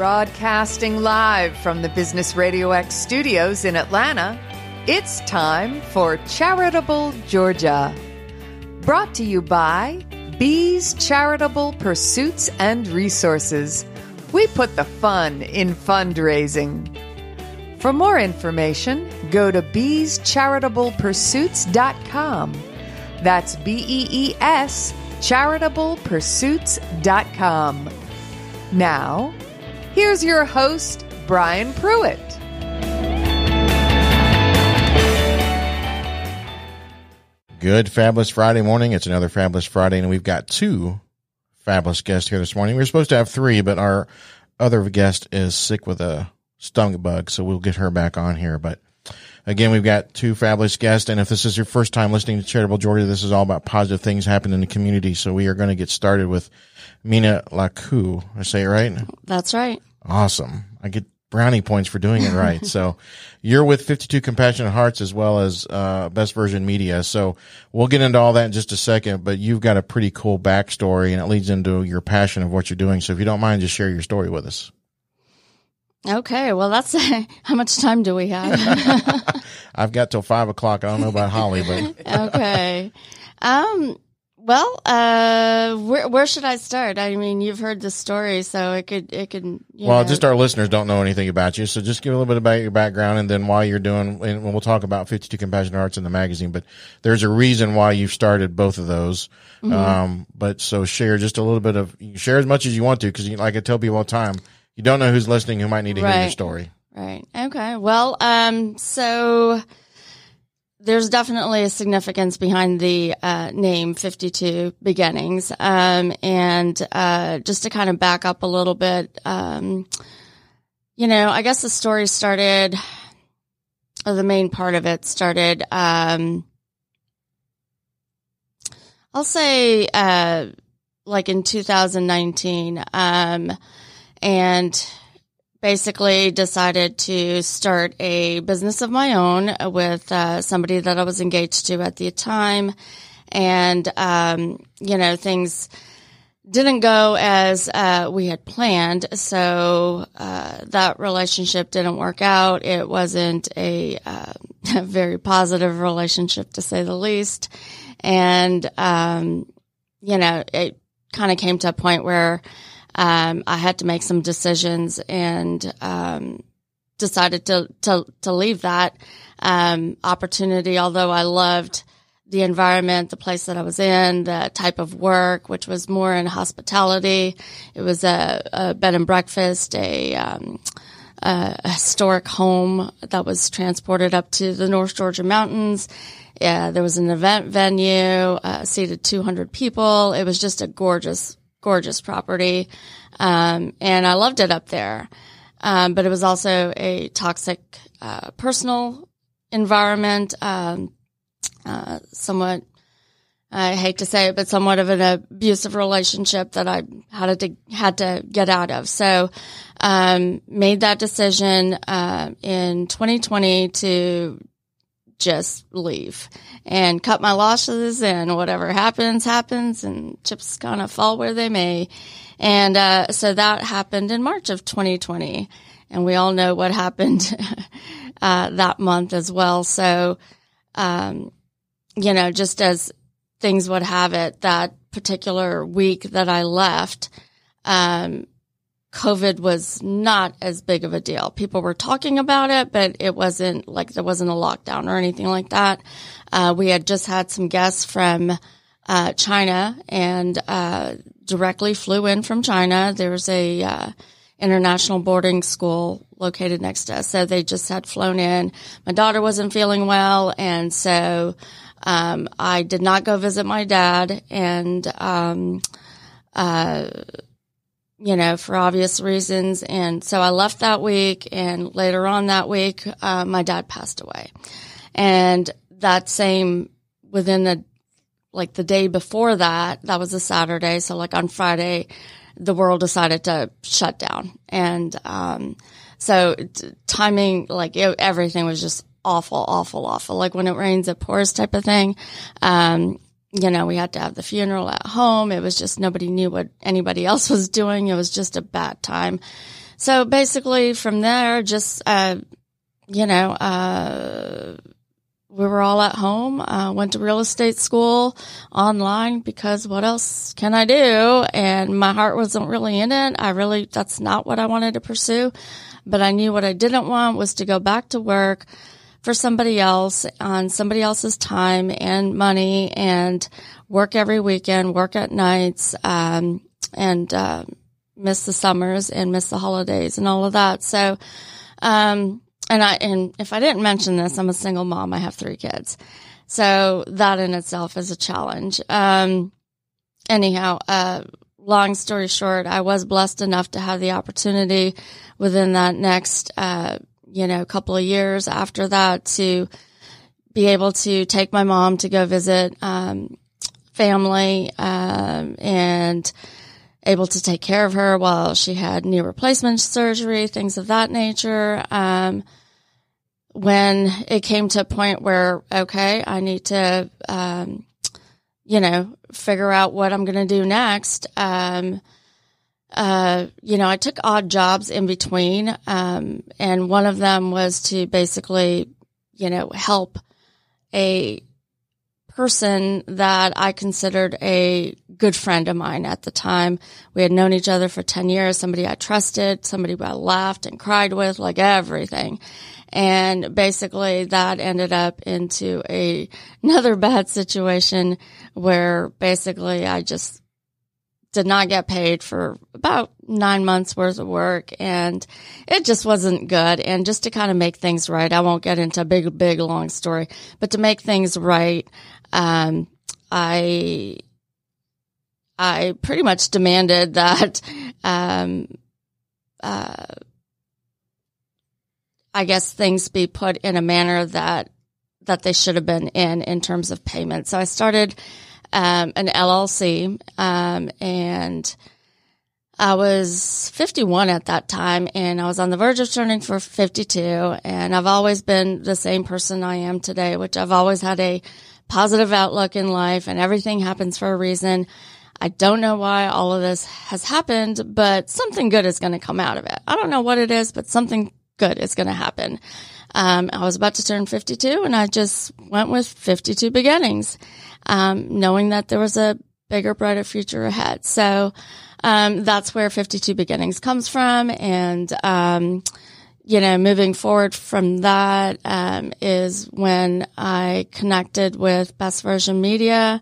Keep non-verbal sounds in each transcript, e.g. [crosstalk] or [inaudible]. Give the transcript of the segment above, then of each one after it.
Broadcasting live from the Business Radio X studios in Atlanta, it's time for Charitable Georgia. Brought to you by Bees Charitable Pursuits and Resources. We put the fun in fundraising. For more information, go to beescharitablepursuits.com. That's B E E S charitablepursuits.com. Now, here's your host, Brian Pruitt. Good, fabulous Friday morning. It's another fabulous Friday, and we've got two fabulous guests here this morning. We were supposed to have three, but our other guest is sick with a stomach bug, so we'll get her back on here. But again, we've got two fabulous guests, and if this is your first time listening to Charitable Georgia, this is all about positive things happening in the community. So we are going to get started with Meena Lakhu. I say it right? That's right. Awesome. I get brownie points for doing it right. so you're with 52 Compassionate Hearts as well as uh, Best Version Media. So we'll get into all that in just a second, but you've got a pretty cool backstory and it leads into your passion of what you're doing. So if you don't mind, just share your story with us. Okay, well, that's [laughs] how much time do we have? [laughs] I've got till five o'clock. I don't know about Holly, but [laughs] okay. Um, well, uh, where where should I start? I mean, you've heard the story, so it could it could. well, know. just our listeners don't know anything about you, so just give a little bit about your background, and then why you're doing. And we'll talk about 52 Compassionate Hearts in the magazine, but there's a reason why you've started both of those. Mm-hmm. Um, but so share just a little bit of share as much as you want to, because like I tell people all the time, you don't know who's listening who might need to right. hear your story. Right. Okay. Well, um, so there's definitely a significance behind the uh, name 52 beginnings. Um, and uh, just to kind of back up a little bit um, you know i guess the story started or the main part of it started um, i'll say uh, like in 2019 um, and basically decided to start a business of my own with uh, somebody that I was engaged to at the time. And, um, you know, things didn't go as uh, we had planned. So uh, that relationship didn't work out. It wasn't a, uh, [laughs] a very positive relationship, to say the least. And, um, you know, it kind of came to a point where um, I had to make some decisions and um, decided to to to leave that um, opportunity. Although I loved the environment, the place that I was in, the type of work, which was more in hospitality. It was a, a bed and breakfast, a, um, a historic home that was transported up to the North Georgia mountains. Yeah, there was an event venue, uh, seated 200 people. It was just a gorgeous, gorgeous property. Um, and I loved it up there. Um, but it was also a toxic, uh, personal environment, um, uh, somewhat, I hate to say it, but somewhat of an abusive relationship that I had to, had to get out of. So, um, made that decision, uh, in 2020 to just leave and cut my losses and whatever happens, happens and chips kind of fall where they may. And, uh, so that happened in March of 2020 and we all know what happened, [laughs] uh, that month as well. So, um, you know, just as things would have it, that particular week that I left, um, COVID was not as big of a deal. People were talking about it, but it wasn't like there wasn't a lockdown or anything like that. Uh, we had just had some guests from uh, China and uh, directly flew in from China. There was a uh, international boarding school located next to us, so they just had flown in. My daughter wasn't feeling well, and so um, I did not go visit my dad, and um, uh, you know, for obvious reasons. And so I left that week and later on that week, uh, my dad passed away. And that same within the, like the day before that, that was a Saturday. So like on Friday, the world decided to shut down. And, um, so t- timing, like it, everything was just awful, awful, awful. Like when it rains, it pours type of thing. Um, you know, we had to have the funeral at home. It was just nobody knew what anybody else was doing. It was just a bad time. so basically from there, just, uh, you know, uh, we were all at home. Uh, went to real estate school online because what else can I do? And my heart wasn't really in it. I really, that's not what I wanted to pursue. But I knew what I didn't want was to go back to work for somebody else on somebody else's time and money and work every weekend, work at nights, um, and, uh, miss the summers and miss the holidays and all of that. So, um, and I, and if I didn't mention this, I'm a single mom. I have three kids. So that in itself is a challenge. Um, anyhow, uh, long story short, I was blessed enough to have the opportunity within that next, uh, you know, a couple of years after that to be able to take my mom to go visit, um, family, um, and able to take care of her while she had knee replacement surgery, things of that nature. Um, when it came to a point where, okay, I need to, um, you know, figure out what I'm going to do next. Uh, you know, I took odd jobs in between. Um, and one of them was to basically, you know, help a person that I considered a good friend of mine at the time. We had known each other for 10 years, somebody I trusted, somebody I laughed and cried with, like everything. And basically that ended up into a, [laughs] another bad situation where basically I just did not get paid for about nine months worth of work and it just wasn't good. And just to kind of make things right, I won't get into a big, big long story, but to make things right, um, I, I pretty much demanded [laughs] that, um, uh, I guess things be put in a manner that that they should have been in in terms of payment. So I started um, an LLC, um, and I was 51 at that time, and I was on the verge of turning for 52. And I've always been the same person I am today, which I've always had a positive outlook in life, and everything happens for a reason. I don't know why all of this has happened, but something good is going to come out of it. I don't know what it is, but something good is going to happen. Um, I was about to turn 52 and I just went with 52 beginnings, um, knowing that there was a bigger, brighter future ahead. So, um, that's where 52 beginnings comes from. And, um, you know, moving forward from that, um, is when I connected with Best Version Media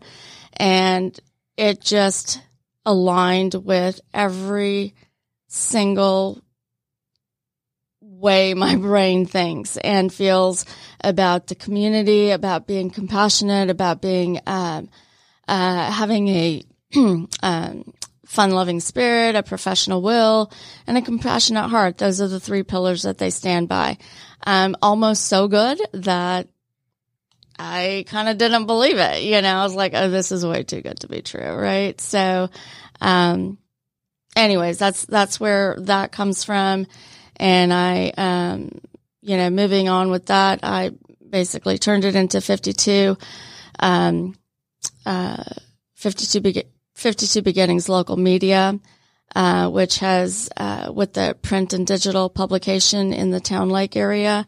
and it just aligned with every single way my brain thinks and feels about the community, about being compassionate, about being, um, uh, having a, [clears throat] um, fun loving spirit, a professional will, and a compassionate heart. Those are the three pillars that they stand by. Um, almost so good that I kind of didn't believe it. You know, I was like, oh, this is way too good to be true. Right. So, um, anyways, that's, that's where that comes from. And I, um, you know, moving on with that, I basically turned it into 52, um, uh, 52, be- 52 beginnings local media, uh, which has, uh, with the print and digital publication in the Towne Lake area,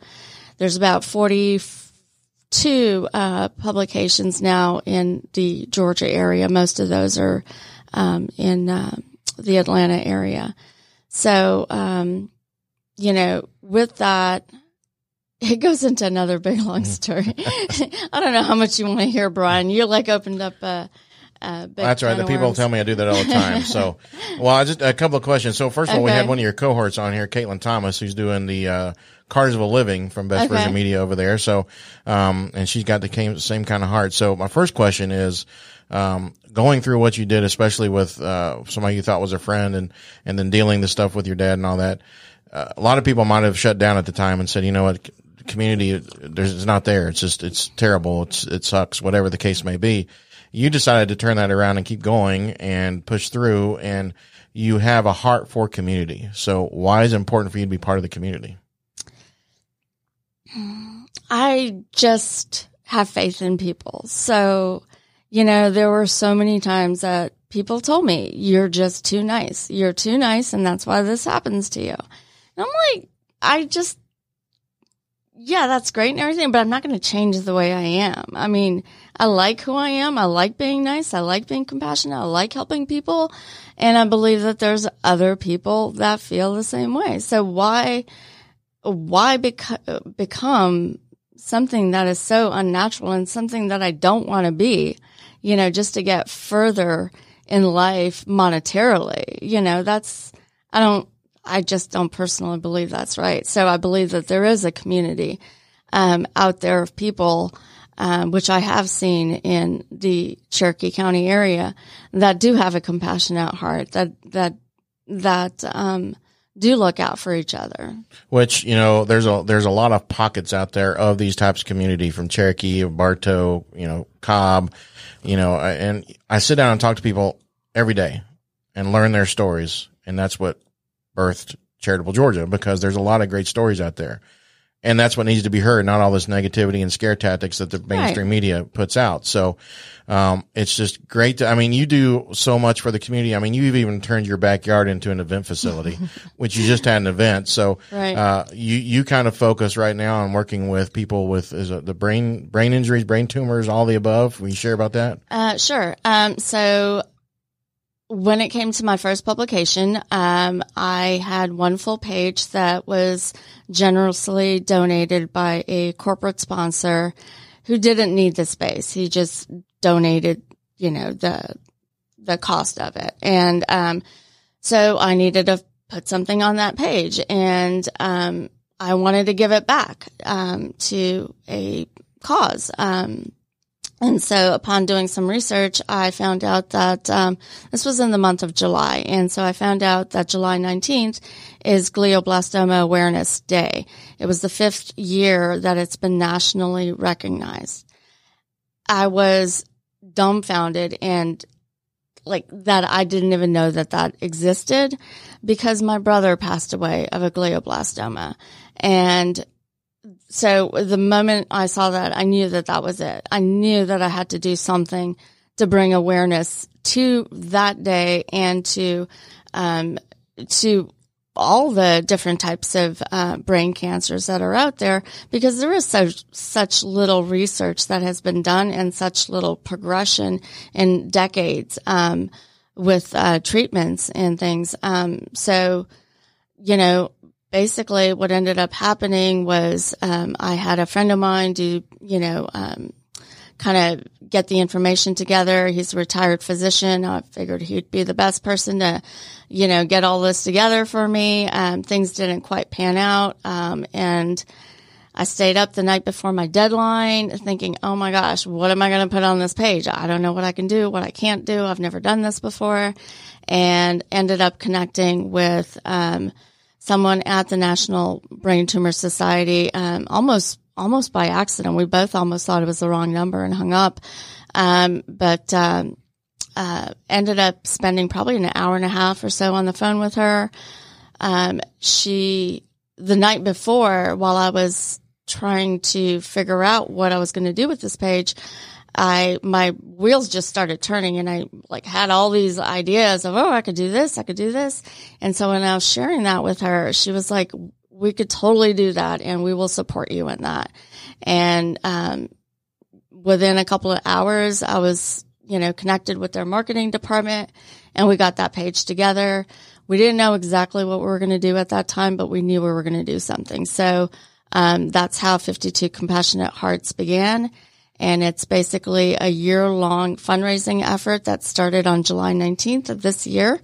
there's about 42, uh, publications now in the Georgia area. Most of those are, um, in, uh, the Atlanta area. So, um, you know, with that, it goes into another big long mm-hmm. story. [laughs] I don't know how much you want to hear, Brian. You like opened up a. a That's right. The people tell me I do that all the time. So, [laughs] well, I just a couple of questions. So, first of all, okay. we had one of your cohorts on here, Caitlin Thomas, who's doing the uh, Cars of a Living from Best okay. Version Media over there. So, um, and she's got the same kind of heart. So, my first question is, um, going through what you did, especially with uh, somebody you thought was a friend, and and then dealing the stuff with your dad and all that uh, a lot of people might have shut down at the time and said, you know what, community, there's, it's not there. It's just, it's terrible. It's, it sucks, whatever the case may be. You decided to turn that around and keep going and push through and you have a heart for community. So why is it important for you to be part of the community? I just have faith in people. So, you know, there were so many times that people told me, you're just too nice. You're too nice. And that's why this happens to you. And I'm like, I just, yeah, that's great and everything, but I'm not going to change the way I am. I mean, I like who I am. I like being nice. I like being compassionate. I like helping people. And I believe that there's other people that feel the same way. So why, why beco- become something that is so unnatural and something that I don't want to be, you know, just to get further in life monetarily? You know, that's, I don't, I just don't personally believe that's right. So I believe that there is a community um, out there of people, um, which I have seen in the Cherokee County area, that do have a compassionate heart, that that that um, do look out for each other. Which you know, there's a there's a lot of pockets out there of these types of community from Cherokee, Bartow, you know, Cobb, you know, and I sit down and talk to people every day and learn their stories, and that's what Charitable Georgia because there's a lot of great stories out there. And that's what needs to be heard, not all this negativity and scare tactics that the mainstream right. media puts out. So, um, it's just great to, I mean, you do so much for the community. I mean, you've even turned your backyard into an event facility, [laughs] which you just had an event. So, right. uh, you, you kind of focus right now on working with people with is it the brain, brain injuries, brain tumors, all the above. Will you share about that? Uh, sure. Um, so when it came to my first publication, um, I had one full page that was generously donated by a corporate sponsor who didn't need the space. He just donated, you know, the the cost of it, and um, so I needed to put something on that page, and um, I wanted to give it back um, to a cause. Um, and so upon doing some research, I found out that um, this was in the month of July. And so I found out that July 19th is Glioblastoma Awareness Day. It was the fifth year that it's been nationally recognized. I was dumbfounded and like that I didn't even know that that existed because my brother passed away of a glioblastoma. And so the moment I saw that, I knew that that was it. I knew that I had to do something to bring awareness to that day and to, um, to all the different types of uh, brain cancers that are out there because there is such such little research that has been done and such little progression in decades um, with uh, treatments and things. Um, so, you know, basically what ended up happening was um, I had a friend of mine do, you know, um, kind of get the information together. He's a retired physician. I figured he'd be the best person to, you know, get all this together for me. Um, things didn't quite pan out. Um, and I stayed up the night before my deadline thinking, oh my gosh, what am I going to put on this page? I don't know what I can do, what I can't do. I've never done this before and ended up connecting with, um, someone at the National Brain Tumor Society, um, almost almost by accident. We both almost thought it was the wrong number and hung up, um, but um, uh, ended up spending probably an hour and a half or so on the phone with her. Um, she the night before, while I was trying to figure out what I was going to do with this page, I, my wheels just started turning and I like had all these ideas of, oh, I could do this. I could do this. And so when I was sharing that with her, she was like, we could totally do that and we will support you in that. And, um, within a couple of hours, I was, you know, connected with their marketing department and we got that page together. We didn't know exactly what we were going to do at that time, but we knew we were going to do something. So, um, that's how 52 Compassionate Hearts began and it's basically a year long fundraising effort that started on July 19th of this year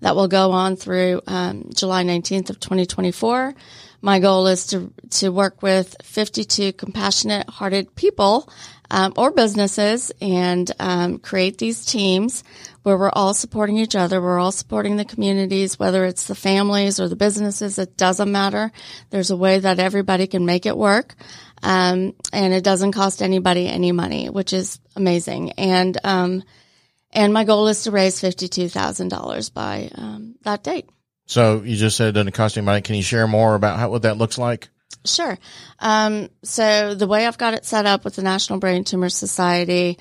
that will go on through um, July 19th of 2024. My goal is to to work with 52 compassionate hearted people um, or businesses and um, create these teams where we're all supporting each other. We're all supporting the communities, whether it's the families or the businesses. It doesn't matter. There's a way that everybody can make it work. Um, and it doesn't cost anybody any money, which is amazing. And, um, and my goal is to raise $52,000 by, um, that date. So you just said it doesn't cost any money. Can you share more about how, what that looks like? Sure. Um, so the way I've got it set up with the National Brain Tumor Society,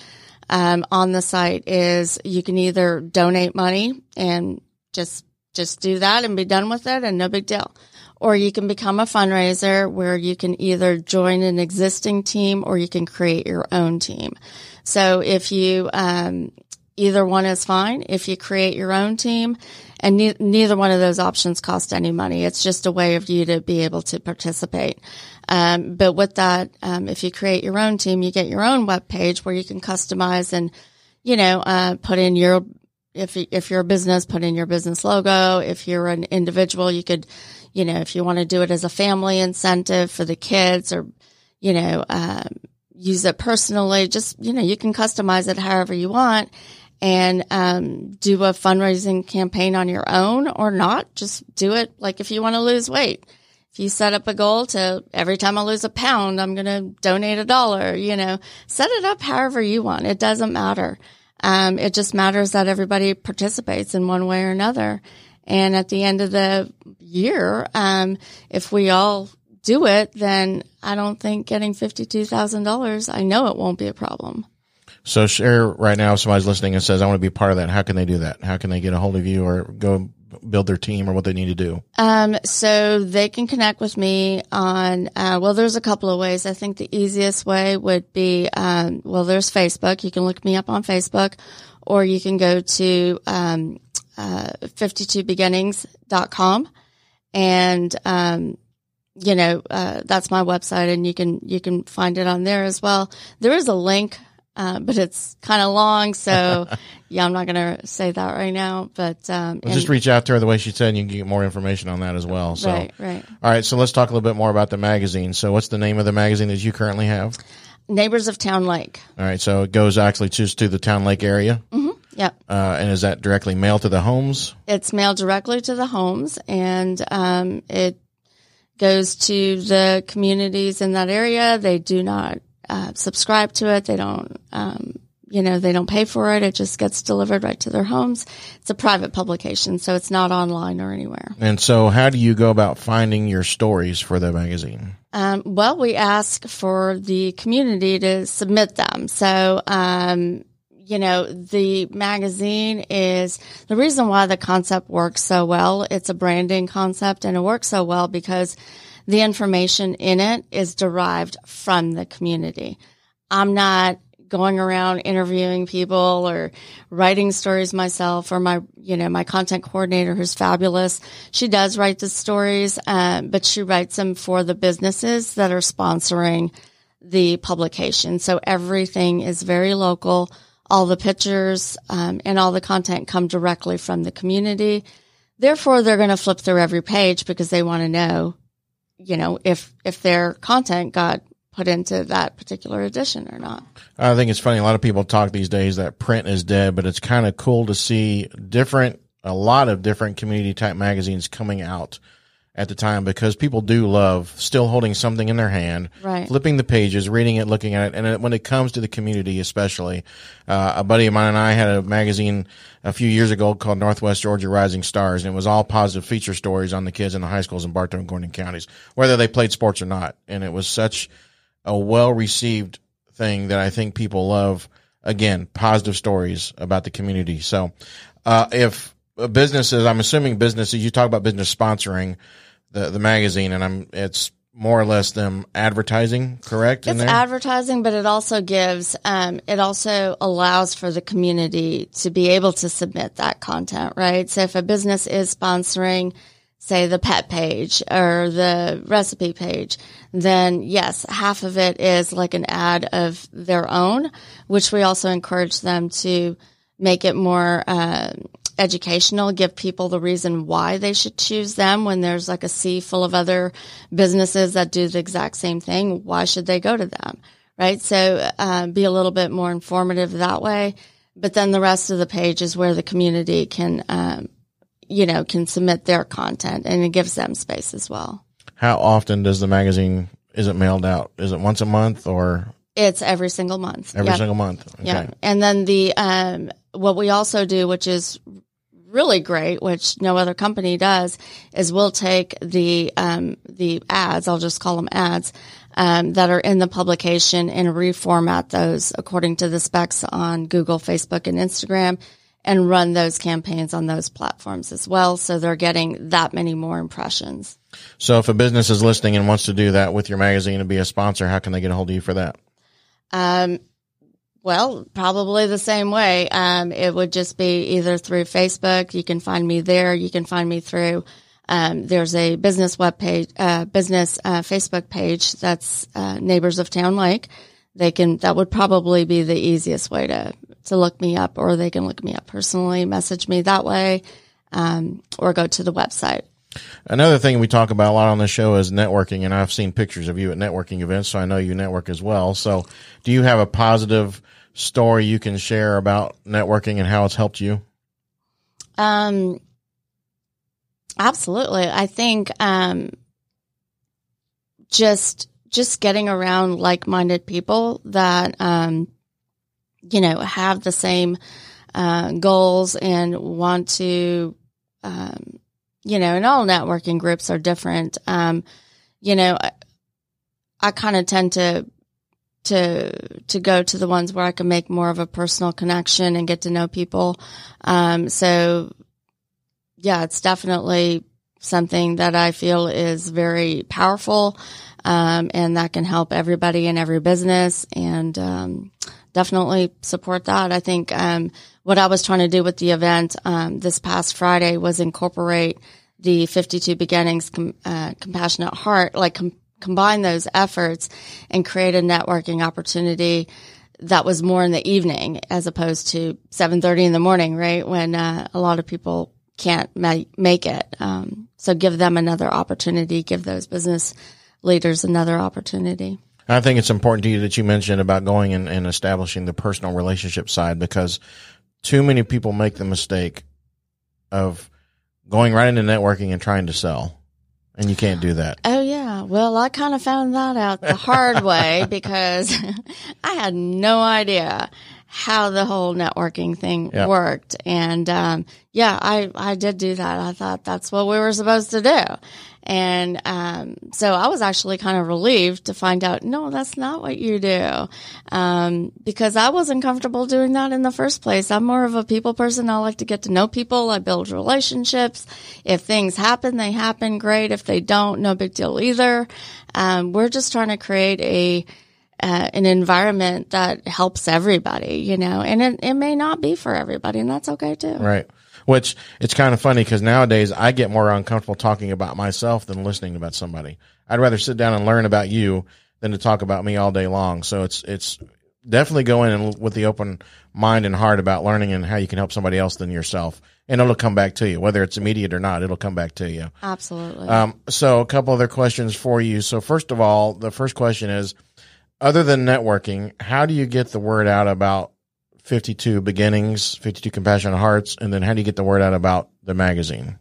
um, on the site is you can either donate money and just just do that and be done with it and no big deal. Or you can become a fundraiser where you can either join an existing team or you can create your own team. So if you, um, either one is fine. If you create your own team and ne- neither one of those options cost any money. It's just a way of you to be able to participate. Um, but with that, um, if you create your own team, you get your own web page where you can customize and, you know, uh, put in your if if you're a business, put in your business logo. If you're an individual, you could, you know, if you want to do it as a family incentive for the kids, or you know, um, use it personally. Just you know, you can customize it however you want, and um, do a fundraising campaign on your own or not. Just do it like if you want to lose weight. If you set up a goal to every time I lose a pound, I'm going to donate a dollar. You know, set it up however you want. It doesn't matter. Um, it just matters that everybody participates in one way or another. And at the end of the year, um, if we all do it, then I don't think getting $52,000, I know it won't be a problem. So share right now, if somebody's listening and says, I want to be part of that. How can they do that? How can they get a hold of you or go build their team or what they need to do? Um, so they can connect with me on, uh, well, there's a couple of ways. I think the easiest way would be, um, well, there's Facebook. You can look me up on Facebook or you can go to, um, uh, 52beginnings.com and, um, you know, uh, that's my website and you can, you can find it on there as well. There is a link uh, but it's kind of long. So [laughs] yeah, I'm not going to say that right now, but, um, well, just reach out to her the way she said and you can get more information on that as well. So, right, right. All right. So let's talk a little bit more about the magazine. So what's the name of the magazine that you currently have? Neighbors of Towne Lake. All right. So it goes actually just to the Towne Lake area. Mm-hmm. Yep. Uh, and is that directly mailed to the homes? It's mailed directly to the homes and, um, it goes to the communities in that area. They do not uh, subscribe to it. They don't, um, you know, they don't pay for it. It just gets delivered right to their homes. It's a private publication, so it's not online or anywhere. And so, how do you go about finding your stories for the magazine? Um, well, we ask for the community to submit them. So, um, you know, the magazine is the reason why the concept works so well. It's a branding concept and it works so well because the information in it is derived from the community. I'm not going around interviewing people or writing stories myself or my, you know, my content coordinator who's fabulous. She does write the stories, um, but she writes them for the businesses that are sponsoring the publication. So everything is very local. All the pictures um, and all the content come directly from the community. Therefore, they're going to flip through every page because they want to know you know, if, if their content got put into that particular edition or not. I think it's funny. A lot of people talk these days that print is dead, but it's kind of cool to see different, a lot of different community type magazines coming out at the time because people do love still holding something in their hand, right. flipping the pages, reading it, looking at it. And when it comes to the community, especially, uh, a buddy of mine and I had a magazine a few years ago called Northwest Georgia Rising Stars, and it was all positive feature stories on the kids in the high schools in Bartow and Gordon counties, whether they played sports or not. And it was such a well received thing that I think people love. Again, positive stories about the community. So, uh, if businesses, I'm assuming businesses, you talk about business sponsoring the, the magazine and I'm, it's more or less them advertising, correct? It's advertising, but it also gives, um, it also allows for the community to be able to submit that content, right? So if a business is sponsoring, say the pet page or the recipe page, then yes, half of it is like an ad of their own, which we also encourage them to make it more, uh, educational, give people the reason why they should choose them when there's like a sea full of other businesses that do the exact same thing. Why should they go to them? Right. So, uh, be a little bit more informative that way. But then the rest of the page is where the community can, um, you know, can submit their content and it gives them space as well. How often does the magazine, is it mailed out? Is it once a month or? It's every single month. Every yep. single month. Okay. Yeah. And then the, um, what we also do, which is really great, which no other company does, is we'll take the um, the ads. I'll just call them ads um, that are in the publication and reformat those according to the specs on Google, Facebook, and Instagram and run those campaigns on those platforms as well. So they're getting that many more impressions. So if a business is listening and wants to do that with your magazine and be a sponsor, how can they get a hold of you for that? Um, well, probably the same way. Um, it would just be either through Facebook. You can find me there. You can find me through. Um, there's a business web page, uh, business uh, Facebook page that's uh, Neighbors of Towne Lake. They can. That would probably be the easiest way to to look me up, or they can look me up personally, message me that way, um, or go to the website. Another thing we talk about a lot on the show is networking, and I've seen pictures of you at networking events, so I know you network as well. So, do you have a positive story you can share about networking and how it's helped you? Um, absolutely. I think um, just just getting around like minded people that um, you know have the same uh, goals and want to um, you know, and all networking groups are different. Um, you know, I, I kind of tend to to to go to the ones where I can make more of a personal connection and get to know people. Um, so yeah, it's definitely something that I feel is very powerful, um, and that can help everybody in every business and, um, definitely support that. I think, um, what I was trying to do with the event, um, this past Friday was incorporate the 52 beginnings, uh, compassionate heart, like com- combine those efforts and create a networking opportunity that was more in the evening as opposed to 7.30 in the morning, right? When, uh, a lot of people can't ma- make it. Um, so give them another opportunity, give those business leaders another opportunity. I think it's important to you that you mentioned about going and, and establishing the personal relationship side because too many people make the mistake of going right into networking and trying to sell. And you can't do that. Oh yeah. Well, I kind of found that out the hard [laughs] way because [laughs] I had no idea how the whole networking thing yep. worked. And, um, yeah, I, I did do that. I thought that's what we were supposed to do. And, um, so I was actually kind of relieved to find out, no, that's not what you do. Um, because I wasn't comfortable doing that in the first place. I'm more of a people person. I like to get to know people. I build relationships. If things happen, they happen. Great. If they don't, no big deal either. Um, we're just trying to create a, uh, an environment that helps everybody, you know, and it, it may not be for everybody and that's okay too. Right. Which it's kind of funny because nowadays I get more uncomfortable talking about myself than listening about somebody. I'd rather sit down and learn about you than to talk about me all day long. So it's, it's definitely go in and with the open mind and heart about learning and how you can help somebody else than yourself. And it'll come back to you, whether it's immediate or not, it'll come back to you. Absolutely. Um, so a couple other questions for you. So first of all, the first question is, other than networking, how do you get the word out about 52 beginnings, 52 compassionate hearts, and then how do you get the word out about the magazine?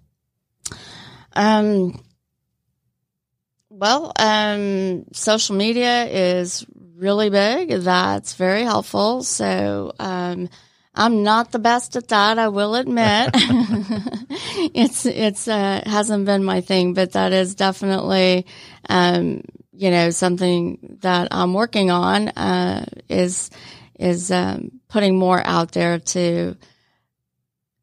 Um, well, um, social media is really big. That's very helpful. So, um, I'm not the best at that. I will admit [laughs] [laughs] it's, it's, uh, hasn't been my thing, but that is definitely, um, you know, something that I'm working on, uh, is, is, um, putting more out there to,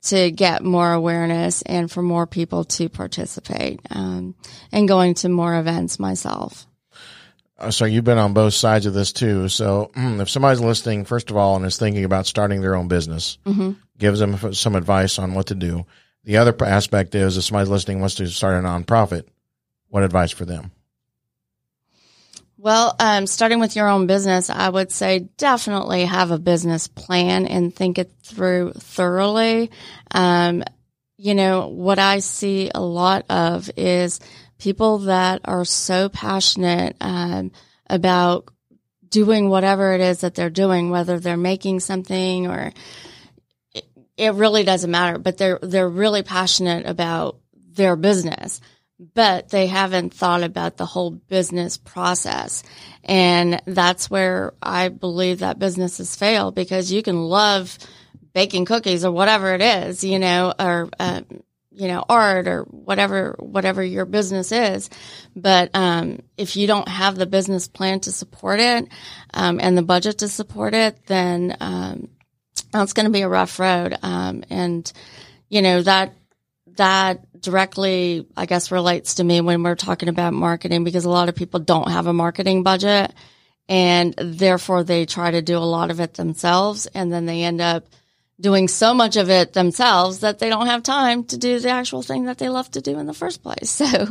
to get more awareness and for more people to participate, um, and going to more events myself. Uh, so you've been on both sides of this too. So [clears throat] if somebody's listening, first of all, and is thinking about starting their own business, mm-hmm. gives them some advice on what to do. The other aspect is if somebody's listening wants to start a nonprofit, what advice for them? Well, um, starting with your own business, I would say definitely have a business plan and think it through thoroughly. Um, you know, what I see a lot of is people that are so passionate um, about doing whatever it is that they're doing, whether they're making something or it, it really doesn't matter, but they're they're really passionate about their business but they haven't thought about the whole business process. And that's where I believe that businesses fail because you can love baking cookies or whatever it is, you know, or, uh, you know, art or whatever, whatever your business is. But, um, if you don't have the business plan to support it, um, and the budget to support it, then, um, that's going to be a rough road. Um, and, you know, that, that directly, I guess, relates to me when we're talking about marketing because a lot of people don't have a marketing budget and therefore they try to do a lot of it themselves and then they end up doing so much of it themselves that they don't have time to do the actual thing that they love to do in the first place. [laughs] So,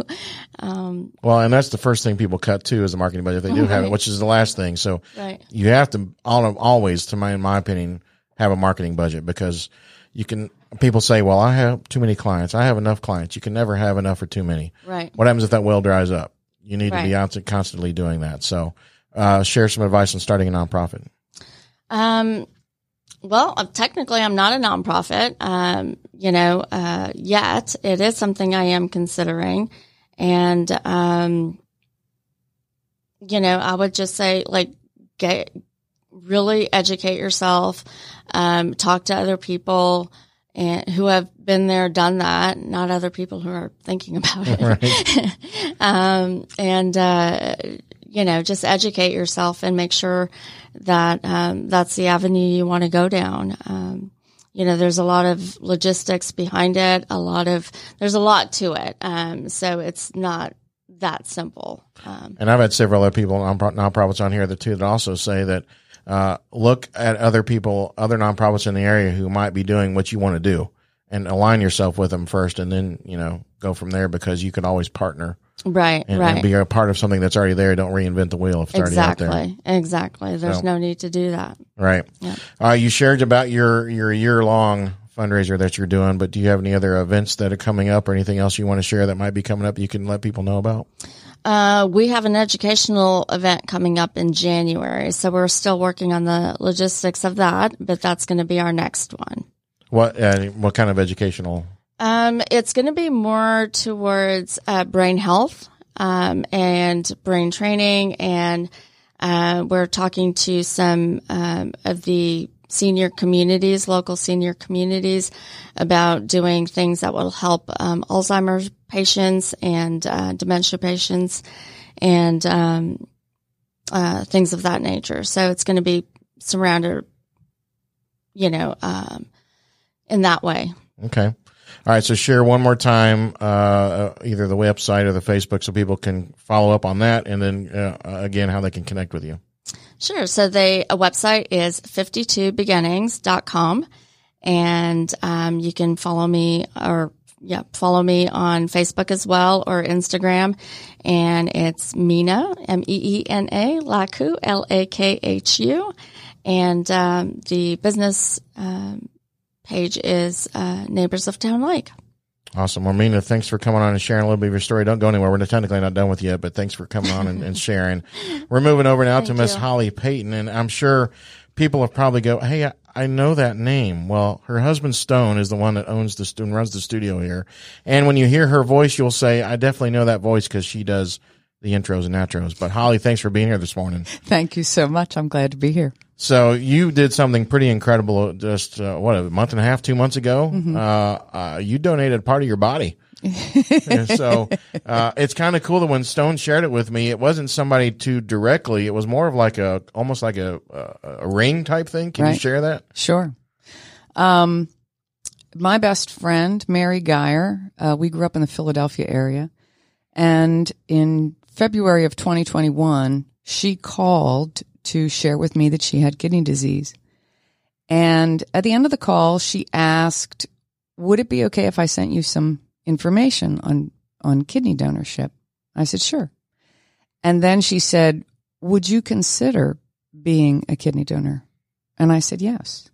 um, well, and that's the first thing people cut to is the marketing budget. if They do have it, which is the last thing. So right. you have to all always, to my in my opinion, have a marketing budget because you can. People say, "Well, I have too many clients. I have enough clients." You can never have enough or too many. Right. What happens if that well dries up? You need to be out constantly doing that. So, uh, share some advice on starting a nonprofit. Um, well, uh, technically, I'm not a nonprofit, um, you know, uh, yet. It is something I am considering. And, um, you know, I would just say, like, get really educate yourself, um, talk to other people and who have been there, done that, not other people who are thinking about it. [laughs] um, and, uh, you know, just educate yourself and make sure that um, that's the avenue you want to go down. Um, you know, there's a lot of logistics behind it, a lot of, there's a lot to it. Um, so it's not that simple. Um, And I've had several other people, non- nonprofits on here that too, that also say that uh, look at other people, other nonprofits in the area who might be doing what you want to do, and align yourself with them first, and then you know go from there because you can always partner right, and, right. and be a part of something that's already there. Don't reinvent the wheel if it's already out there. exactly, exactly. There's So- no need to do that. Right. Yeah. Uh, you shared about your your year long fundraiser that you're doing, but do you have any other events that are coming up or anything else you want to share that might be coming up you can let people know about? Uh, we have an educational event coming up in January, so we're still working on the logistics of that, but that's going to be our next one. What uh, what kind of educational? Um, it's going to be more towards uh, brain health um, and brain training, and uh, we're talking to some um, of the senior communities, local senior communities, about doing things that will help um, Alzheimer's patients and uh, dementia patients, and um, uh, things of that nature. So it's going to be surrounded, you know, um, in that way. Okay. All right. So share one more time, uh, either the website or the Facebook so people can follow up on that. And then, uh, again, how they can connect with you. Sure. So the a website is 52beginnings.com and um, you can follow me or yeah, follow me on Facebook as well or Instagram. And it's Meena, M-E-E-N-A, Lakhu, L-A-K-H-U. And um, the business um, page is uh, Neighbors of Towne Lake. Awesome. Well, Meena, thanks for coming on and sharing a little bit of your story. Don't go anywhere. We're technically not done with you yet, but thanks for coming on and, and sharing. We're moving over now [laughs] to Miss. Holly Payton, and I'm sure people have probably go, "Hey, I, know that name." Well, her husband Stone is the one that owns the stu- runs the studio here, and when you hear her voice, you'll say, "I definitely know that voice because she does the intros and outros." But Holly, thanks for being here this morning. Thank you so much. I'm glad to be here. So you did something pretty incredible just uh, what a month and a half, two months ago. Mm-hmm. Uh, uh, you donated part of your body. And so uh, it's kind of cool that when Stone shared it with me, it wasn't somebody too directly. It was more of like a almost like a a, a ring type thing. Can you share that? Sure. Um, my best friend, Mary Geyer, uh, we grew up in the Philadelphia area. And in February of 2021, she called to share with me that she had kidney disease. And at the end of the call, she asked, would it be okay if I sent you some information on, on kidney donorship? I said, sure. And then she said, would you consider being a kidney donor? And I said, yes.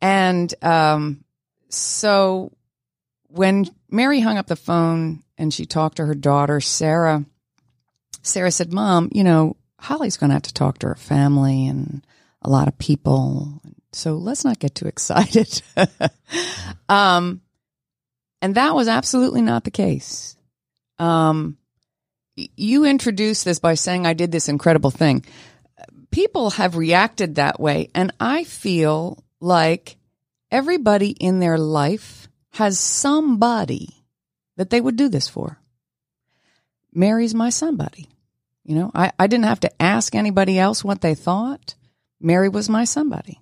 And um, so when Mary hung up the phone and she talked to her daughter, Sarah, Sarah said, Mom, you know, Holly's going to have to talk to her family and a lot of people. So let's not get too [laughs] excited. [laughs] um, and that was absolutely not the case. Um, you introduced this by saying I did this incredible thing. People have reacted that way, and I feel like everybody in their life has somebody that they would do this for. Mary's my somebody. You know, I, I didn't have to ask anybody else what they thought. Mary was my somebody.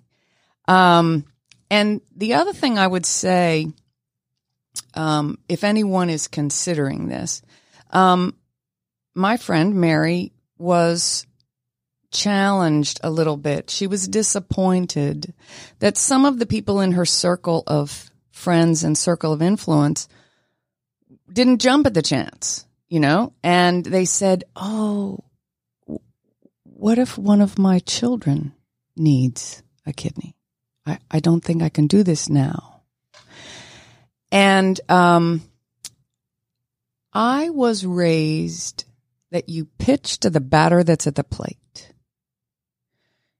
Um, and the other thing I would say, um, if anyone is considering this, um, my friend Mary was challenged a little bit. She was disappointed that some of the people in her circle of friends and circle of influence didn't jump at the chance, you know, and they said, Oh, what if one of my children needs a kidney? I, I don't think I can do this now. And, um, I was raised that you pitch to the batter that's at the plate.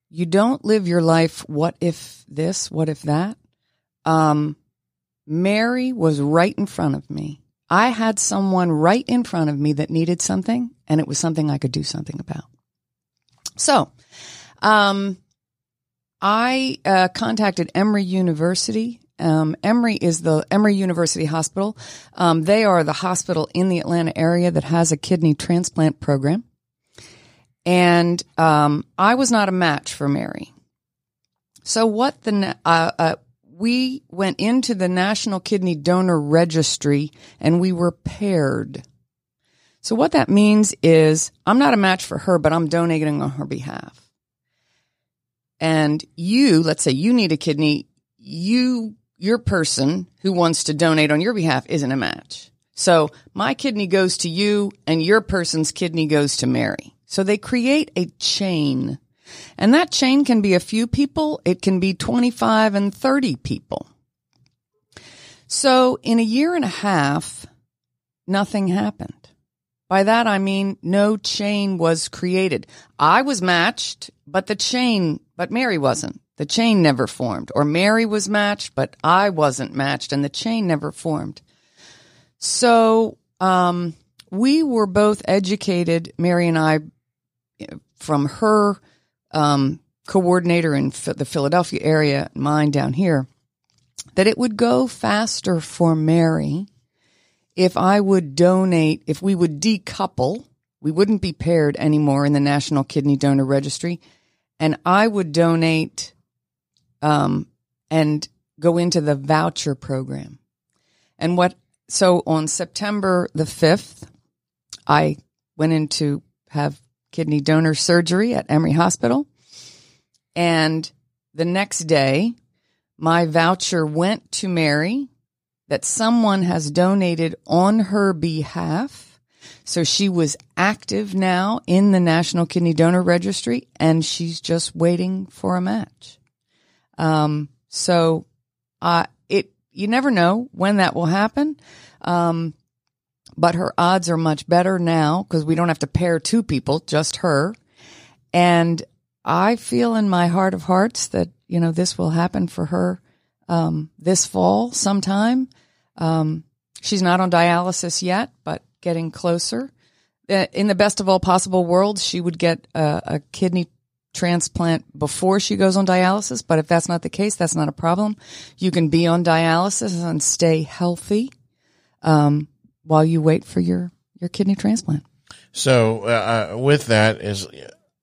You don't live your life, what if this, what if that? Um, Mary was right in front of me. I had someone right in front of me that needed something, and it was something I could do something about. So, um, I uh, contacted Emory University. Um, Emory is the Emory University Hospital. Um, they are the hospital in the Atlanta area that has a kidney transplant program. And um, I was not a match for Mary. So what the uh, uh, we went into the National Kidney Donor Registry and we were paired. So what that means is I'm not a match for her, but I'm donating on her behalf. And you, let's say you need a kidney, you, your person who wants to donate on your behalf isn't a match. So my kidney goes to you and your person's kidney goes to Mary. So they create a chain and that chain can be a few people. It can be 25 and 30 people. So in a year and a half, nothing happened. By that I mean no chain was created. I was matched, but the chain, but Mary wasn't. The chain never formed. Or Mary was matched, but I wasn't matched and the chain never formed. So, um, we were both educated, Mary and I, from her um, coordinator in the Philadelphia area, mine down here, that it would go faster for Mary if I would donate, if we would decouple, we wouldn't be paired anymore in the National Kidney Donor Registry, and I would donate um, and go into the voucher program. And what, so on September the 5th, I went in to have kidney donor surgery at Emory Hospital. And the next day, my voucher went to Mary that someone has donated on her behalf. So she was active now in the National Kidney Donor Registry and she's just waiting for a match. Um, so, uh, it, you never know when that will happen. Um, but her odds are much better now because we don't have to pair two people, just her. And I feel in my heart of hearts that, you know, this will happen for her, um, this fall sometime. Um, she's not on dialysis yet, but getting closer. Uh, in the best of all possible worlds, she would get a, a kidney transplant before she goes on dialysis. But if that's not the case, that's not a problem. You can be on dialysis and stay healthy. Um, while you wait for your your kidney transplant. So uh, uh, with that is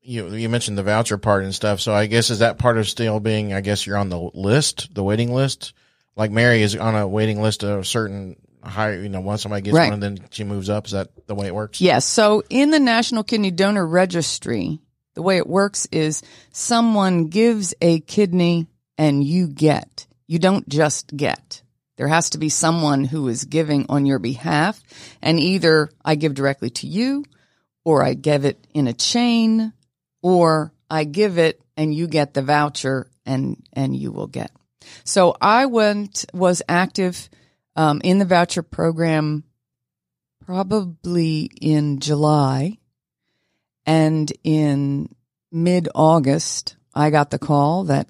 you you mentioned the voucher part and stuff. So I guess is that part of still being I guess you're on the list, the waiting list. Like Mary is on a waiting list of a certain high, you know, once somebody gets right. one then she moves up. Is that the way it works? Yes. So in the National Kidney Donor Registry, the way it works is someone gives a kidney and you get. You don't just get. There has to be someone who is giving on your behalf. And either I give directly to you, or I give it in a chain, or I give it and you get the voucher and, and you will get. So I went, was active um, in the voucher program probably in July. And in mid August, I got the call that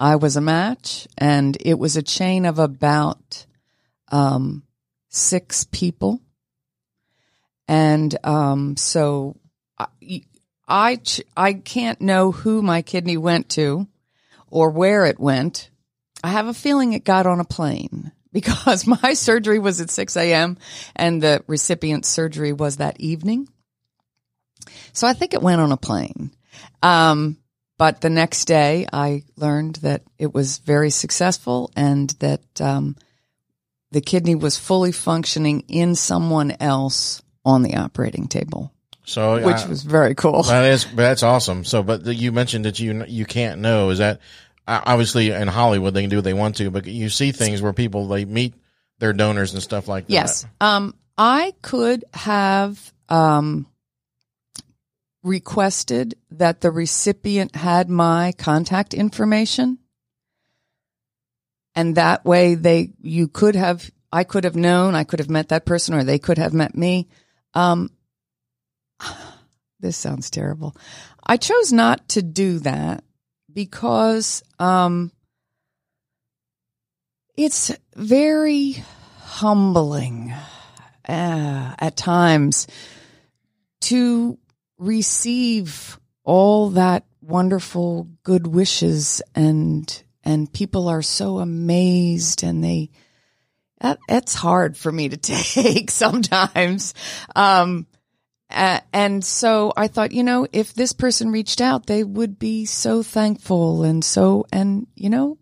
I was a match, and it was a chain of about um, six people. And um, so I, I, I can't know who my kidney went to or where it went. I have a feeling it got on a plane [laughs] because my surgery was at 6 a.m. and the recipient's surgery was that evening. So I think it went on a plane. Um, but the next day I learned that it was very successful and that, um, the kidney was fully functioning in someone else on the operating table, So which I- was very cool. that is that's awesome. So, but the, you mentioned that you you can't know. Is that uh, obviously in Hollywood they can do what they want to, but you see things where people they meet their donors and stuff like that. Yes. Um, I could have um, requested that the recipient had my contact information. And that way they, you could have, I could have known, I could have met that person or they could have met me. Um, [sighs] this sounds terrible. I chose not to do that because, um, it's very humbling uh, at times to receive all that wonderful good wishes and and people are so amazed and they that, it's hard for me to [laughs] take sometimes um and so I thought, you know, if this person reached out, they would be so thankful and so, and you know,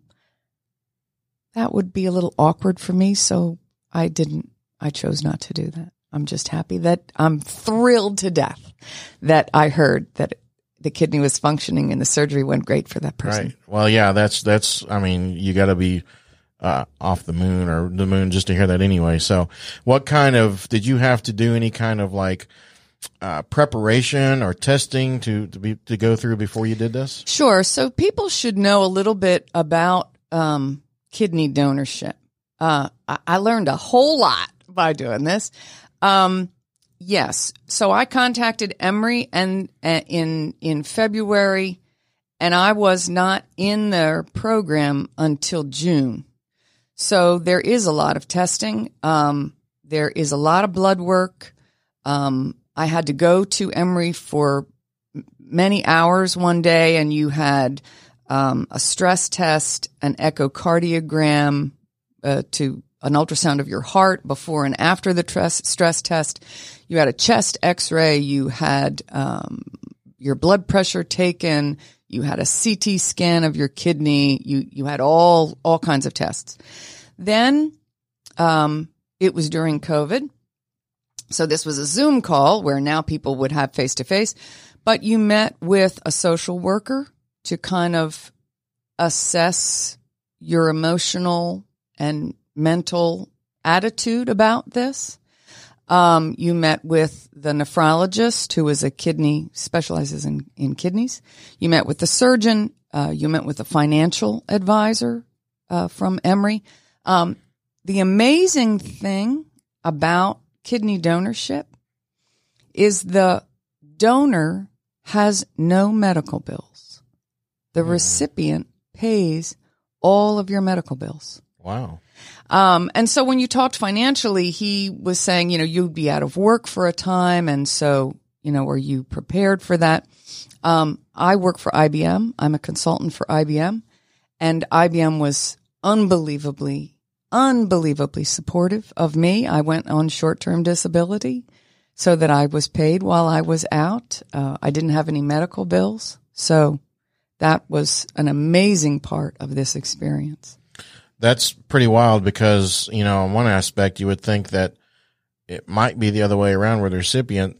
that would be a little awkward for me. So I didn't, I chose not to do that. I'm just happy that I'm thrilled to death that I heard that the kidney was functioning and the surgery went great for that person. Right. Well, yeah, that's that's. I mean, you got to be uh, off the moon or the moon just to hear that anyway. So, what kind of did you have to do? Any kind of like uh, preparation or testing to to be to go through before you did this? Sure. So people should know a little bit about um, kidney donorship. Uh, I, I learned a whole lot by doing this. Um, yes. So I contacted Emory and uh, in in February, and I was not in their program until June. So there is a lot of testing. Um, there is a lot of blood work. Um, I had to go to Emory for many hours one day, and you had um, a stress test, an echocardiogram, uh, to an ultrasound of your heart before and after the tres- stress test. You had a chest X-ray. You had um, your blood pressure taken. You had a CT scan of your kidney. You you had all all kinds of tests. Then um, it was during COVID. So this was a Zoom call where now people would have face to face, but you met with a social worker to kind of assess your emotional and mental attitude about this. Um, you met with the nephrologist who is a kidney, specializes in, in kidneys. You met with the surgeon. Uh, you met with a financial advisor uh, from Emory. Um, the amazing thing about kidney donorship is the donor has no medical bills. The recipient pays all of your medical bills. Wow. Um, and so when you talked financially, he was saying, you know, you'd be out of work for a time. And so, you know, are you prepared for that? Um, I work for IBM. I'm a consultant for IBM and IBM was unbelievably, unbelievably supportive of me. I went on short-term disability so that I was paid while I was out. Uh, I didn't have any medical bills. So that was an amazing part of this experience. That's pretty wild because, you know, on one aspect, you would think that it might be the other way around where the recipient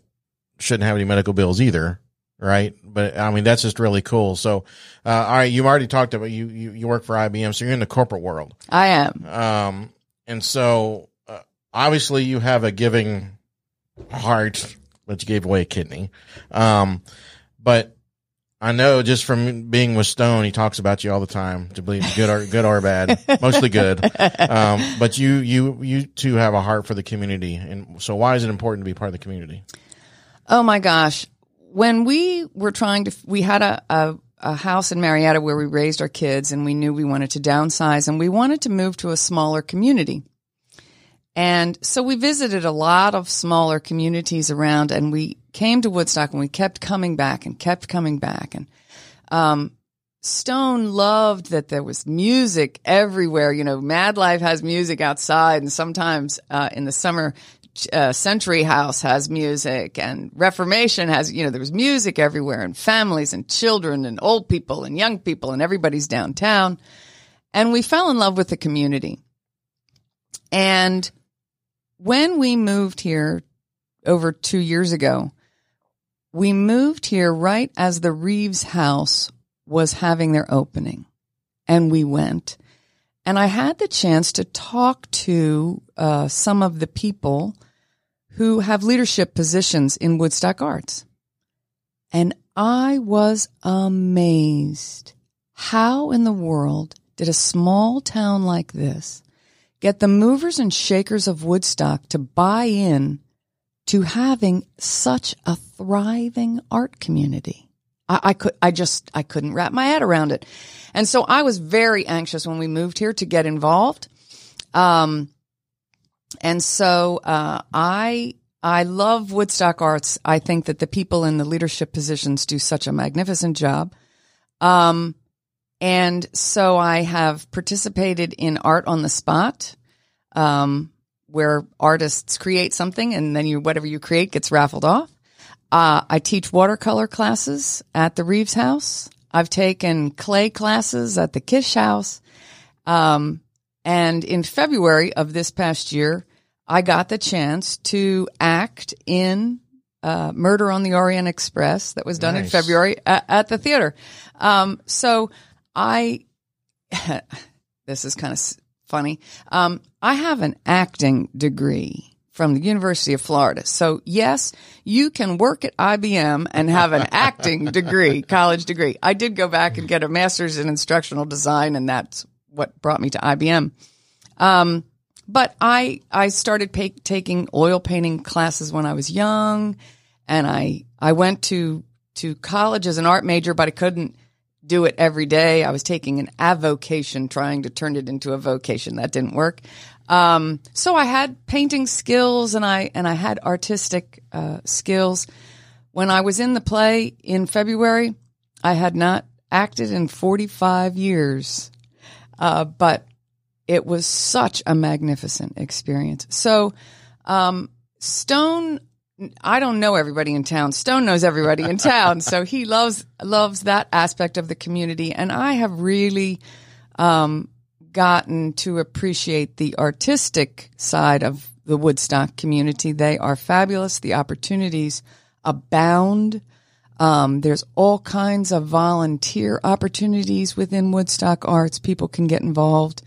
shouldn't have any medical bills either. Right. But I mean, that's just really cool. So, uh, all right. You already talked about you, you, you work for IBM. So you're in the corporate world. I am. Um, and so, uh, obviously you have a giving heart, but you gave away a kidney. Um, but I know just from being with Stone, he talks about you all the time to believe good or good or bad, [laughs] mostly good. Um, but you, you, you two have a heart for the community. And so why is it important to be part of the community? Oh my gosh. When we were trying to, we had a, a, a house in Marietta where we raised our kids and we knew we wanted to downsize and we wanted to move to a smaller community. And so we visited a lot of smaller communities around and we came to Woodstock and we kept coming back and kept coming back. And, um, Stone loved that there was music everywhere. You know, Mad Life has music outside, and sometimes uh, in the summer, uh, Century House has music, and Reformation has, you know, there was music everywhere, and families, and children, and old people, and young people, and everybody's downtown. And we fell in love with the community. And when we moved here over two years ago, we moved here right as the Reeves house was having their opening. And we went. And I had the chance to talk to uh, some of the people who have leadership positions in Woodstock Arts. And I was amazed. How in the world did a small town like this get the movers and shakers of Woodstock to buy in to having such a thriving art community. I, I, could, I just, I couldn't wrap my head around it. And so I was very anxious when we moved here to get involved. Um, and so, uh, I, I love Woodstock Arts. I think that the people in the leadership positions do such a magnificent job. Um, and so I have participated in art on the spot. Um, where artists create something and then you whatever you create gets raffled off. Uh, I teach watercolor classes at the Reeves House. I've taken clay classes at the Kish House. Um, and in February of this past year, I got the chance to act in uh, Murder on the Orient Express that was done nice. in February at, at the theater. Um, so I, [laughs] this is kind of funny. Um, I have an acting degree from the University of Florida. So yes, you can work at IBM and have an [laughs] acting degree, college degree. I did go back and get a master's in instructional design and that's what brought me to IBM. Um, but I, I started pay, taking oil painting classes when I was young and I, I went to, to college as an art major, but I couldn't do it every day. I was taking an avocation, trying to turn it into a vocation. That didn't work. Um, so I had painting skills and I and I had artistic uh, skills. When I was in the play in February, I had not acted in 45 years, uh, but it was such a magnificent experience. So, um, Stone I don't know everybody in town. Stone knows everybody in town, so he loves loves that aspect of the community, and I have really um, gotten to appreciate the artistic side of the Woodstock community. They are fabulous. The opportunities abound. Um, there's all kinds of volunteer opportunities within Woodstock Arts. People can get involved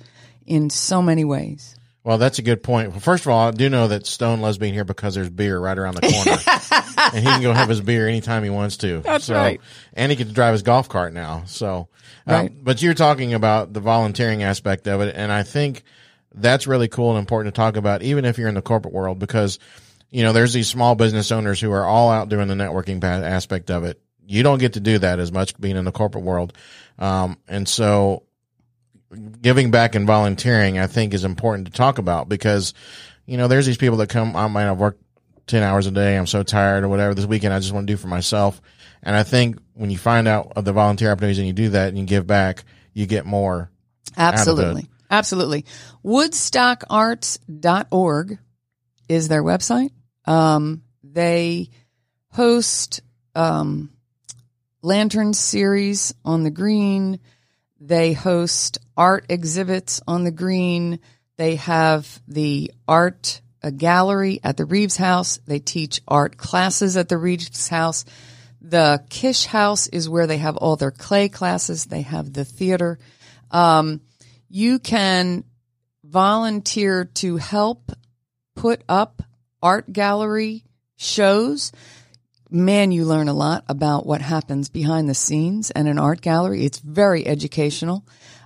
in so many ways. Well, that's a good point. Well, first of all, I do know that Stone loves being here because there's beer right around the corner, [laughs] and he can go have his beer anytime he wants to. That's so, right. And he gets to drive his golf cart now. So, uh, right. but you're talking about the volunteering aspect of it, and I think that's really cool and important to talk about, even if you're in the corporate world, because you know there's these small business owners who are all out doing the networking aspect of it. You don't get to do that as much being in the corporate world, um, and so giving back and volunteering, I think is important to talk about because, you know, there's these people that come, I might have worked 10 hours a day. I'm so tired or whatever this weekend. I just want to do for myself. And I think when you find out of the volunteer opportunities and you do that and you give back, you get more. Absolutely. Absolutely. Woodstockarts.org is their website. Um, they host, um, lantern series on the green. They host art exhibits on the green. They have the art gallery at the Reeves House. They teach art classes at the Reeves House. The Kish House is where they have all their clay classes. They have the theater. Um, you can volunteer to help put up art gallery shows man, you learn a lot about what happens behind the scenes and an art gallery. It's very educational.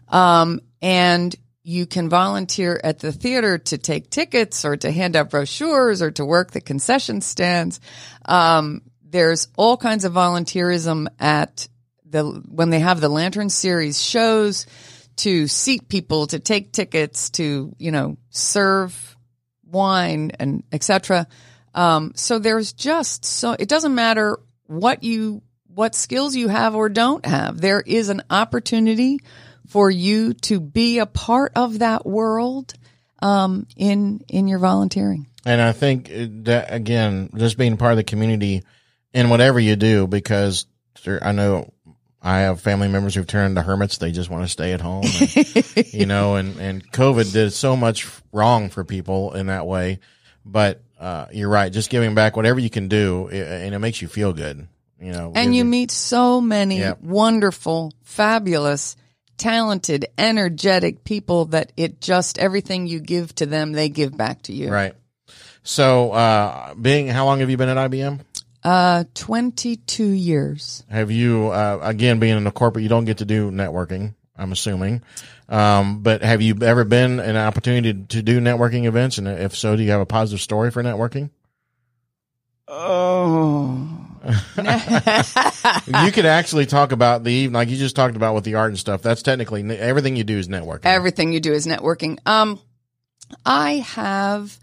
Um, and you can volunteer at the theater to take tickets or to hand out brochures or to work the concession stands. Um, there's all kinds of volunteerism at the, when they have the Lantern Series shows to seat people, to take tickets, to, you know, serve wine and etc. Um, so there's just so it doesn't matter what you what skills you have or don't have. There is an opportunity for you to be a part of that world um, in in your volunteering. And I think that again, just being part of the community in whatever you do, because I know I have family members who've turned to hermits. They just want to stay at home, and, [laughs] you know, and, and COVID did so much wrong for people in that way. But, uh, you're right. Just giving back whatever you can do and it makes you feel good, you know. And you meet so many wonderful, fabulous, talented, energetic people that it just everything you give to them, they give back to you. Right. So, uh, being, how long have you been at IBM? Uh, 22 years. Have you, uh, again, being in the corporate, you don't get to do networking, I'm assuming. Um, but have you ever been an opportunity to, to do networking events? And if so, do you have a positive story for networking? Oh. [laughs] you could actually talk about the like you just talked about with the art and stuff. That's technically everything you do is networking. Everything you do is networking. Um, I have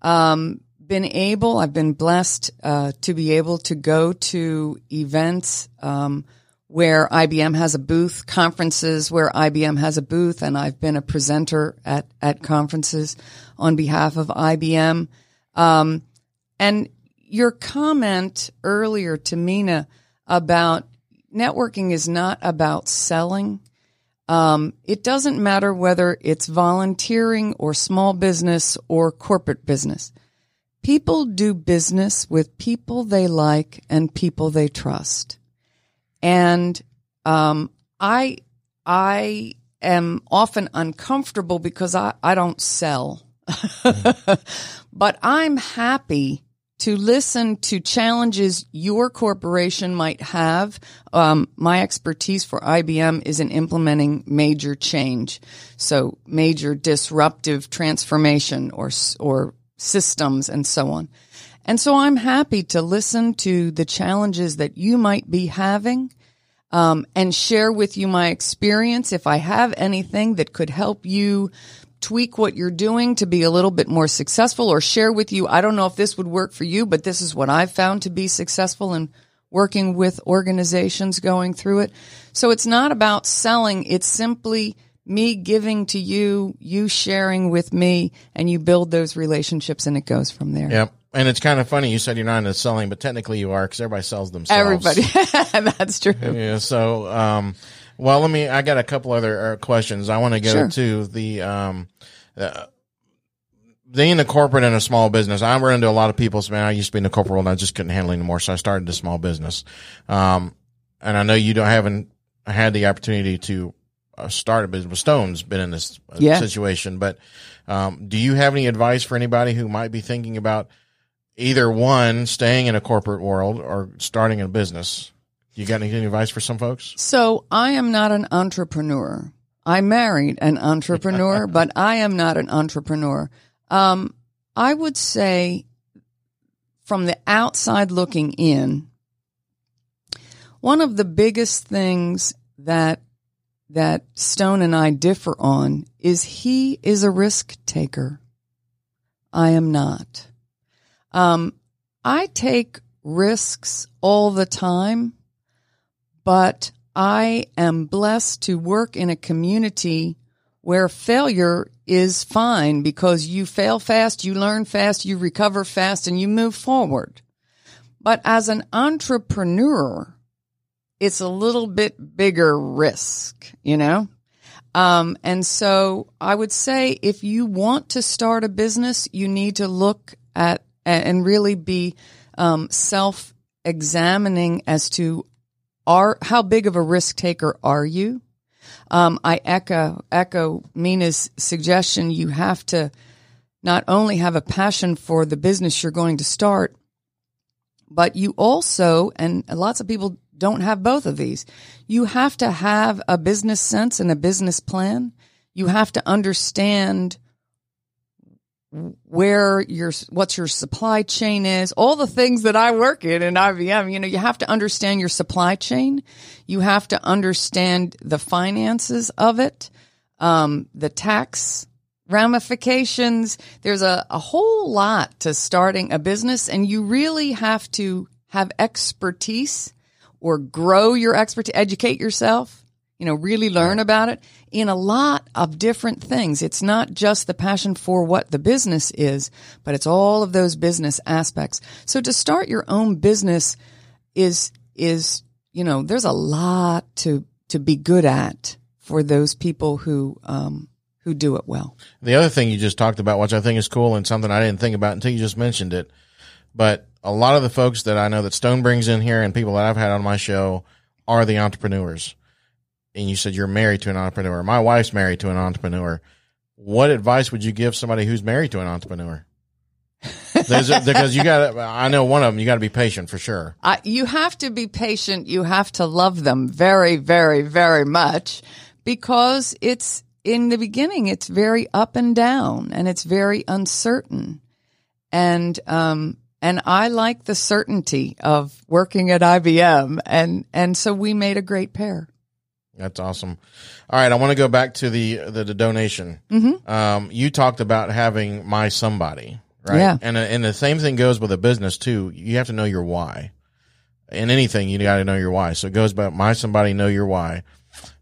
um been able, I've been blessed uh, to be able to go to events um, where IBM has a booth, conferences where IBM has a booth, and I've been a presenter at at conferences on behalf of IBM. Um, and your comment earlier to Meena about networking is not about selling. Um, it doesn't matter whether it's volunteering or small business or corporate business. People do business with people they like and people they trust. And um, I I am often uncomfortable because I, I don't sell. [laughs] but I'm happy to listen to challenges your corporation might have. Um, my expertise for IBM is in implementing major change. So major disruptive transformation or, or systems and so on. And so I'm happy to listen to the challenges that you might be having um, and share with you my experience. If I have anything that could help you tweak what you're doing to be a little bit more successful or share with you, I don't know if this would work for you, but this is what I've found to be successful in working with organizations going through it. So it's not about selling. It's simply me giving to you, you sharing with me, and you build those relationships and it goes from there. Yep. And it's kind of funny. You said you're not into selling, but technically you are because everybody sells themselves. Everybody. [laughs] That's true. Yeah. So, um, well, let me, I got a couple other uh, questions. I want to go sure. to the, um, uh, being the corporate in a small business, I run into a lot of people. So, man, I used to be in the corporate world and I just couldn't handle anymore. So I started a small business. Um, and I know you don't haven't had the opportunity to uh, start a business. Stone's been in this uh, yeah. situation, but um, do you have any advice for anybody who might be thinking about either one, staying in a corporate world or starting a business? You got any advice for some folks? So I am not an entrepreneur. I married an entrepreneur, [laughs] but I am not an entrepreneur. Um, I would say from the outside looking in, one of the biggest things that that Stone and I differ on is he is a risk taker. I am not. Um, I take risks all the time, but I am blessed to work in a community where failure is fine because you fail fast, you learn fast, you recover fast, and you move forward. But as an entrepreneur, it's a little bit bigger risk, you know? Um, and so I would say if you want to start a business, you need to look at and really be um, self examining as to are how big of a risk taker are you? Um, I echo echo Meena's suggestion. You have to not only have a passion for the business you're going to start, but you also, and lots of people don't have both of these. You have to have a business sense and a business plan. You have to understand where your what's your supply chain is, all the things that I work in in IBM. You know, you have to understand your supply chain. You have to understand the finances of it, um, the tax ramifications. There's a, a whole lot to starting a business, and you really have to have expertise or grow your expertise, educate yourself, you know, really learn about it in a lot of different things. It's not just the passion for what the business is, but it's all of those business aspects. So to start your own business is, is, you know, there's a lot to, to be good at for those people who, um, who do it well. The other thing you just talked about, which I think is cool and something I didn't think about until you just mentioned it, but a lot of the folks that I know that Stone brings in here and people that I've had on my show are the entrepreneurs. And you said you're married to an entrepreneur. My wife's married to an entrepreneur. What advice would you give somebody who's married to an entrepreneur? because you got I know one of them, you got to be patient for sure. You have to be patient. You have to love them very, very, very much because it's in the beginning, it's very up and down and it's very uncertain. And, um, and I like the certainty of working at IBM. And, and so we made a great pair. That's awesome. All right. I want to go back to the, the, the donation. Mm-hmm. Um, you talked about having my somebody, right? Yeah. And, uh, and the same thing goes with a business too. You have to know your why. In anything, you got to know your why. So it goes about my somebody, know your why.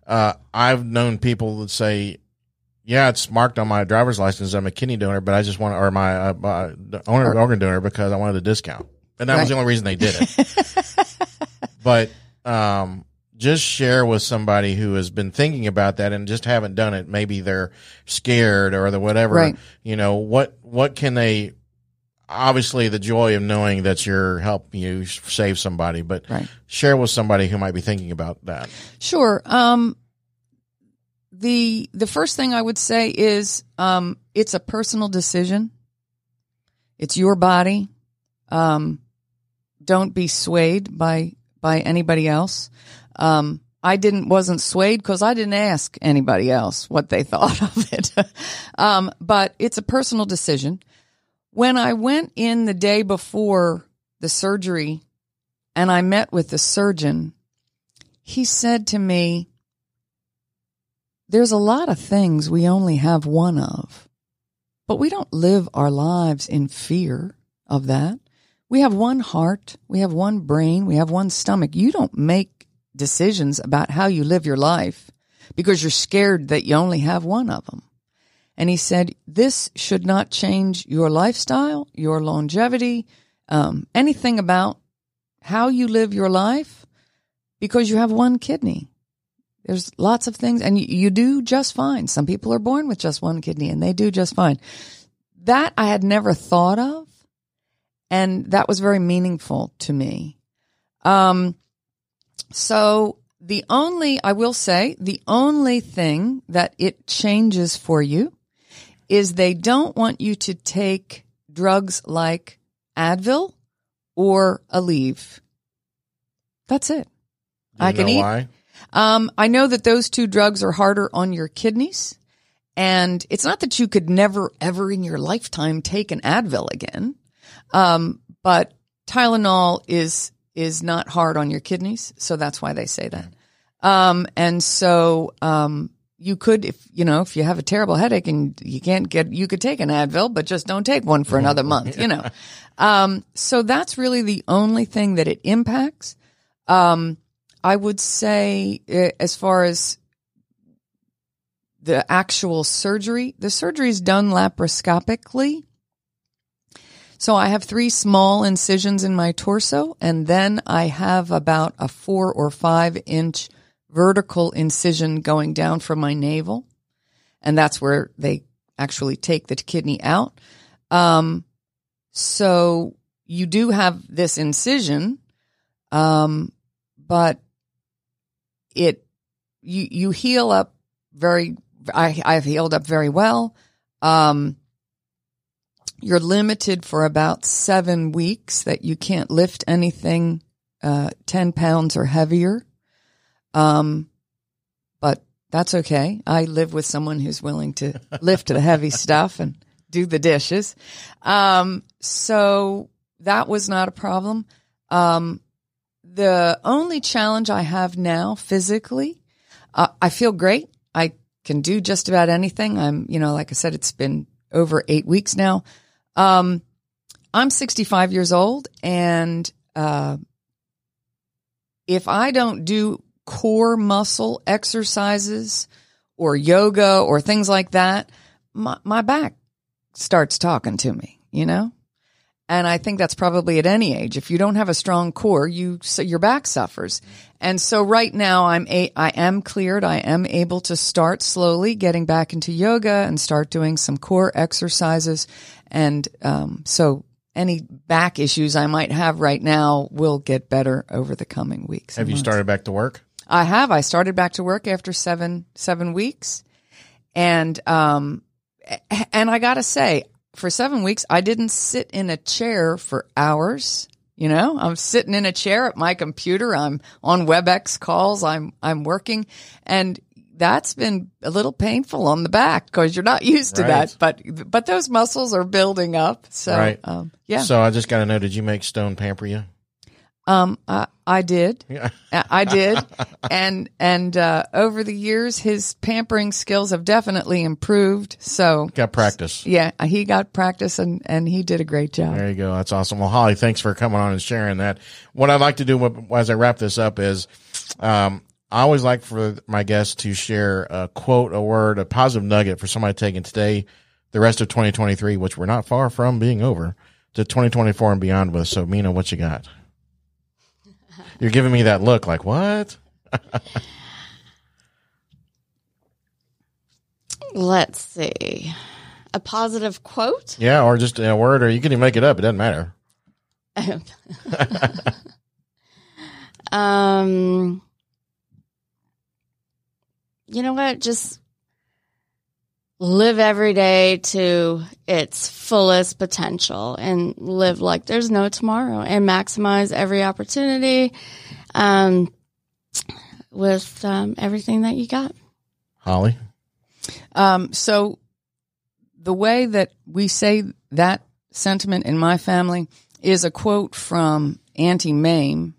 Uh, I've known people that say, yeah, it's marked on my driver's license. I'm a kidney donor, but I just want, or my uh, uh, owner organ donor because I wanted a discount, and that right. was the only reason they did it. [laughs] but um, just share with somebody who has been thinking about that and just haven't done it. Maybe they're scared or the whatever. Right. You know what? What can they? Obviously, the joy of knowing that you're helping you save somebody, but right. share with somebody who might be thinking about that. Sure. Um, the the first thing I would say is um, it's a personal decision. It's your body. Um, don't be swayed by by anybody else. Um, I didn't wasn't swayed because I didn't ask anybody else what they [laughs] thought of it. [laughs] um, but it's a personal decision. When I went in the day before the surgery, and I met with the surgeon, he said to me, there's a lot of things we only have one of, but we don't live our lives in fear of that. We have one heart, we have one brain, we have one stomach. You don't make decisions about how you live your life because you're scared that you only have one of them. And he said, this should not change your lifestyle, your longevity, um, anything about how you live your life because you have one kidney. There's lots of things, and you, you do just fine. Some people are born with just one kidney, and they do just fine. That I had never thought of, and that was very meaningful to me. Um, so the only, I will say, the only thing that it changes for you is they don't want you to take drugs like Advil or Aleve. That's it. I can eat. Why? Um, I know that those two drugs are harder on your kidneys. And it's not that you could never, ever in your lifetime take an Advil again. Um, but Tylenol is, is not hard on your kidneys. So that's why they say that. Um, and so, um, you could, if, you know, if you have a terrible headache and you can't get, you could take an Advil, but just don't take one for another month, you know. [laughs] Um, so that's really the only thing that it impacts. Um, I would say, eh, as far as the actual surgery, the surgery is done laparoscopically. So I have three small incisions in my torso, and then I have about a four or five inch vertical incision going down from my navel. And that's where they actually take the kidney out. Um, so you do have this incision, um, but it you you heal up very I I've healed up very well. Um you're limited for about seven weeks that you can't lift anything uh, 10 pounds or heavier. Um, but that's okay. I live with someone who's willing to [laughs] lift the heavy stuff and do the dishes. Um, so that was not a problem. Um, the only challenge I have now physically, uh, I feel great. I can do just about anything. I'm, you know, like I said, it's been over eight weeks now. Um, I'm 65 years old and, uh, if I don't do core muscle exercises or yoga or things like that, my, my back starts talking to me, you know? And I think that's probably at any age. If you don't have a strong core, you so your back suffers. And so right now I'm a, I am cleared. I am able to start slowly getting back into yoga and start doing some core exercises. And um, so any back issues I might have right now will get better over the coming weeks. Have you months. started back to work? I have. I started back to work after seven seven weeks, and um, and I gotta say, for seven weeks, I didn't sit in a chair for hours. You know, I'm sitting in a chair at my computer. I'm on WebEx calls. I'm I'm working, and that's been a little painful on the back because you're not used to Right. that. But but those muscles are building up. So Right. um, yeah, So I just got to know, did you make Stone pamper you? um, I, I did. Yeah. I did, and and uh, over the years, his pampering skills have definitely improved. So Got practice. yeah, he got practice, and and he did a great job. There you go. That's awesome. Well, Holly, thanks for coming on and sharing that. What I'd like to do as I wrap this up is, um, I always like for my guests to share a quote, a word, a positive nugget for somebody taking today, the rest of 2023, which we're not far from being over, to 2024 and beyond with. So, Meena, what you got? [laughs] You're giving me that look like, what? [laughs] Let's see. A positive quote? Yeah, or just a word, or you can even make it up. It doesn't matter. [laughs] um, you know what? Just live every day to its fullest potential and live like there's no tomorrow and maximize every opportunity um, with um, everything that you got. Holly? Um, so the way that we say that sentiment in my family is a quote from Auntie Mame.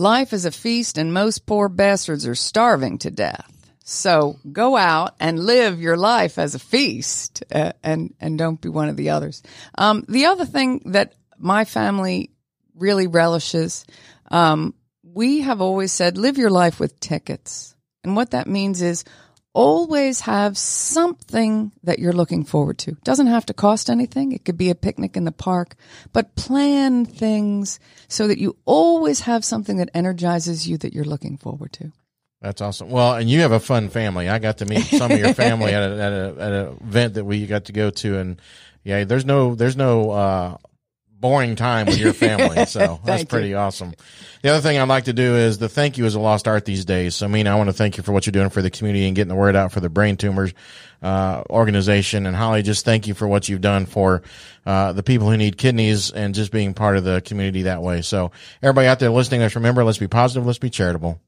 Life is a feast and most poor bastards are starving to death. So go out and live your life as a feast uh, and, and don't be one of the others. Um, the other thing that my family really relishes, um, we have always said, live your life with tickets. And what that means is always have something that you're looking forward to. Doesn't have to cost anything. It could be a picnic in the park, but plan things so that you always have something that energizes you that you're looking forward to. That's awesome. Well, and you have a fun family. I got to meet some of your family [laughs] at a, at a at an event that we got to go to, and yeah, there's no there's no uh, boring time with your family. [laughs] So that's Thank you. pretty awesome. The other thing I'd like to do is the thank you is a lost art these days. So, Meena, I want to thank you for what you're doing for the community and getting the word out for the brain tumors uh, organization. And Holly, just thank you for what you've done for uh, the people who need kidneys and just being part of the community that way. So, everybody out there listening, let's remember, let's be positive, let's be charitable.